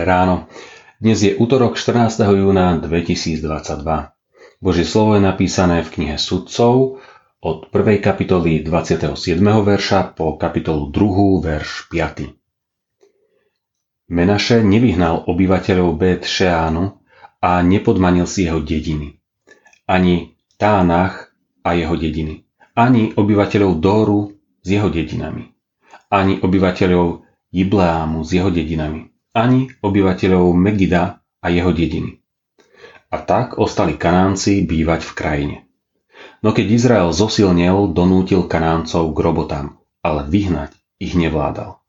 ráno. Dnes je útorok 14. júna 2022. Božie slovo je napísané v knihe Sudcov od 1. kapitoly 27. verša po kapitolu 2. verš 5. Menaše nevyhnal obyvateľov Bet Šeánu a nepodmanil si jeho dediny. Ani Tánach a jeho dediny. Ani obyvateľov Dóru s jeho dedinami. Ani obyvateľov Jibleámu s jeho dedinami ani obyvateľov Megida a jeho dediny. A tak ostali Kanánci bývať v krajine. No keď Izrael zosilnel, donútil Kanáncov k robotám, ale vyhnať ich nevládal.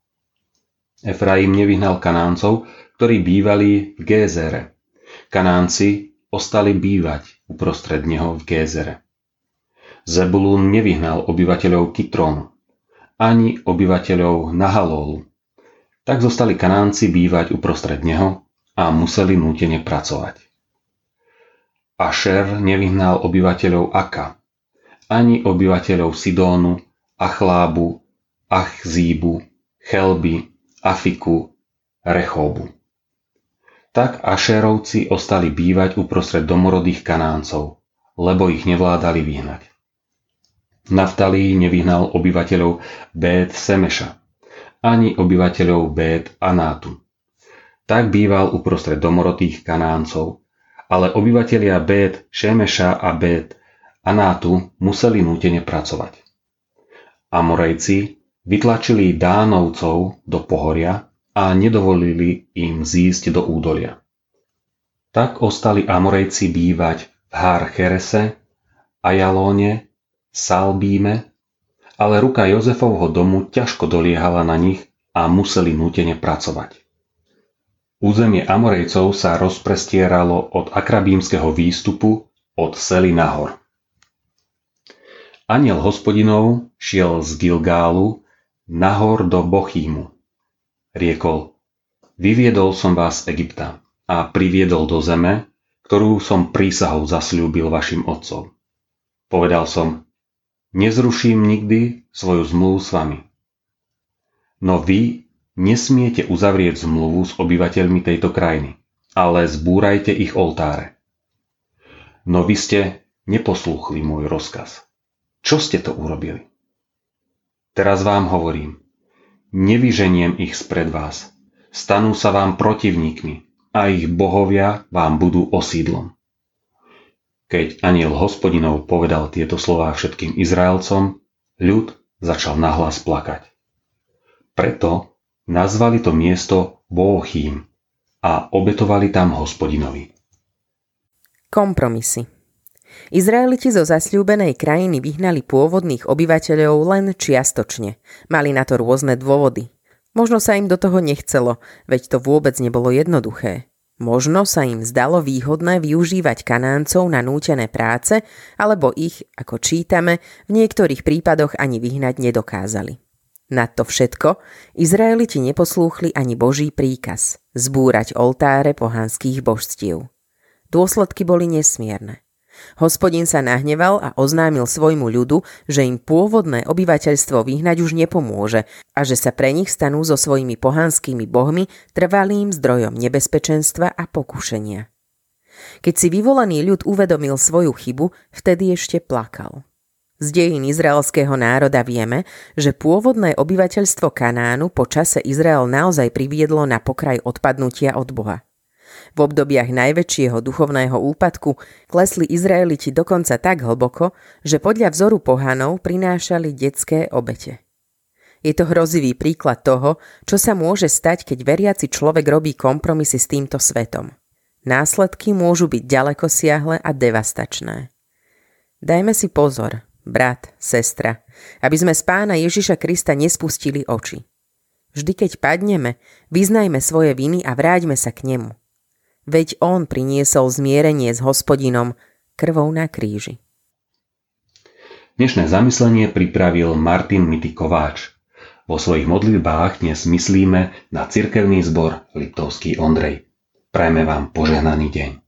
Efraim nevyhnal Kanáncov, ktorí bývali v Gézere. Kanánci ostali bývať uprostred neho v Gézere. Zebulún nevyhnal obyvateľov Kitrónu, ani obyvateľov Nahalólu, tak zostali Kanánci bývať uprostred neho a museli nútene pracovať. Ašer nevyhnal obyvateľov Aka, ani obyvateľov Sidónu, Achlábu, Achzíbu, Chelby, Afiku, Rechóbu. Tak Ašerovci ostali bývať uprostred domorodých Kanáncov, lebo ich nevládali vyhnať. Naftali nevyhnal obyvateľov Bet Semeša, ani obyvateľov Bét a Nátu. Tak býval uprostred domorodých Kanáncov, ale obyvatelia Bét, Šemeša a Bét Anátu museli nútene pracovať. Amorejci vytlačili Dánovcov do pohoria a nedovolili im zísť do údolia. Tak ostali Amorejci bývať v Hár Cherese, Ajalóne, Salbíme ale ruka Jozefovho domu ťažko doliehala na nich a museli nútene pracovať. Územie Amorejcov sa rozprestieralo od akrabímskeho výstupu od Sely nahor. Aniel hospodinov šiel z Gilgálu nahor do Bochímu. Riekol, vyviedol som vás z Egypta a priviedol do zeme, ktorú som prísahou zasľúbil vašim otcom. Povedal som, Nezruším nikdy svoju zmluvu s vami. No vy nesmiete uzavrieť zmluvu s obyvateľmi tejto krajiny, ale zbúrajte ich oltáre. No vy ste neposlúchli môj rozkaz. Čo ste to urobili? Teraz vám hovorím, nevyženiem ich spred vás, stanú sa vám protivníkmi a ich bohovia vám budú osídlom. Keď aniel hospodinov povedal tieto slová všetkým Izraelcom, ľud začal nahlas plakať. Preto nazvali to miesto Bóchým a obetovali tam hospodinovi. Kompromisy Izraeliti zo zasľúbenej krajiny vyhnali pôvodných obyvateľov len čiastočne. Mali na to rôzne dôvody. Možno sa im do toho nechcelo, veď to vôbec nebolo jednoduché. Možno sa im zdalo výhodné využívať kanáncov na nútené práce, alebo ich, ako čítame, v niektorých prípadoch ani vyhnať nedokázali. Na to všetko Izraeliti neposlúchli ani Boží príkaz zbúrať oltáre pohanských božstiev. Dôsledky boli nesmierne. Hospodin sa nahneval a oznámil svojmu ľudu, že im pôvodné obyvateľstvo vyhnať už nepomôže a že sa pre nich stanú so svojimi pohanskými bohmi trvalým zdrojom nebezpečenstva a pokušenia. Keď si vyvolaný ľud uvedomil svoju chybu, vtedy ešte plakal. Z dejín izraelského národa vieme, že pôvodné obyvateľstvo Kanánu po čase Izrael naozaj priviedlo na pokraj odpadnutia od Boha. V obdobiach najväčšieho duchovného úpadku klesli Izraeliti dokonca tak hlboko, že podľa vzoru pohanov prinášali detské obete. Je to hrozivý príklad toho, čo sa môže stať, keď veriaci človek robí kompromisy s týmto svetom. Následky môžu byť ďaleko siahle a devastačné. Dajme si pozor, brat, sestra, aby sme z pána Ježiša Krista nespustili oči. Vždy, keď padneme, vyznajme svoje viny a vráťme sa k nemu veď on priniesol zmierenie s hospodinom krvou na kríži. Dnešné zamyslenie pripravil Martin Mity Kováč. Vo svojich modlitbách dnes myslíme na cirkevný zbor Liptovský Ondrej. Prajme vám požehnaný deň.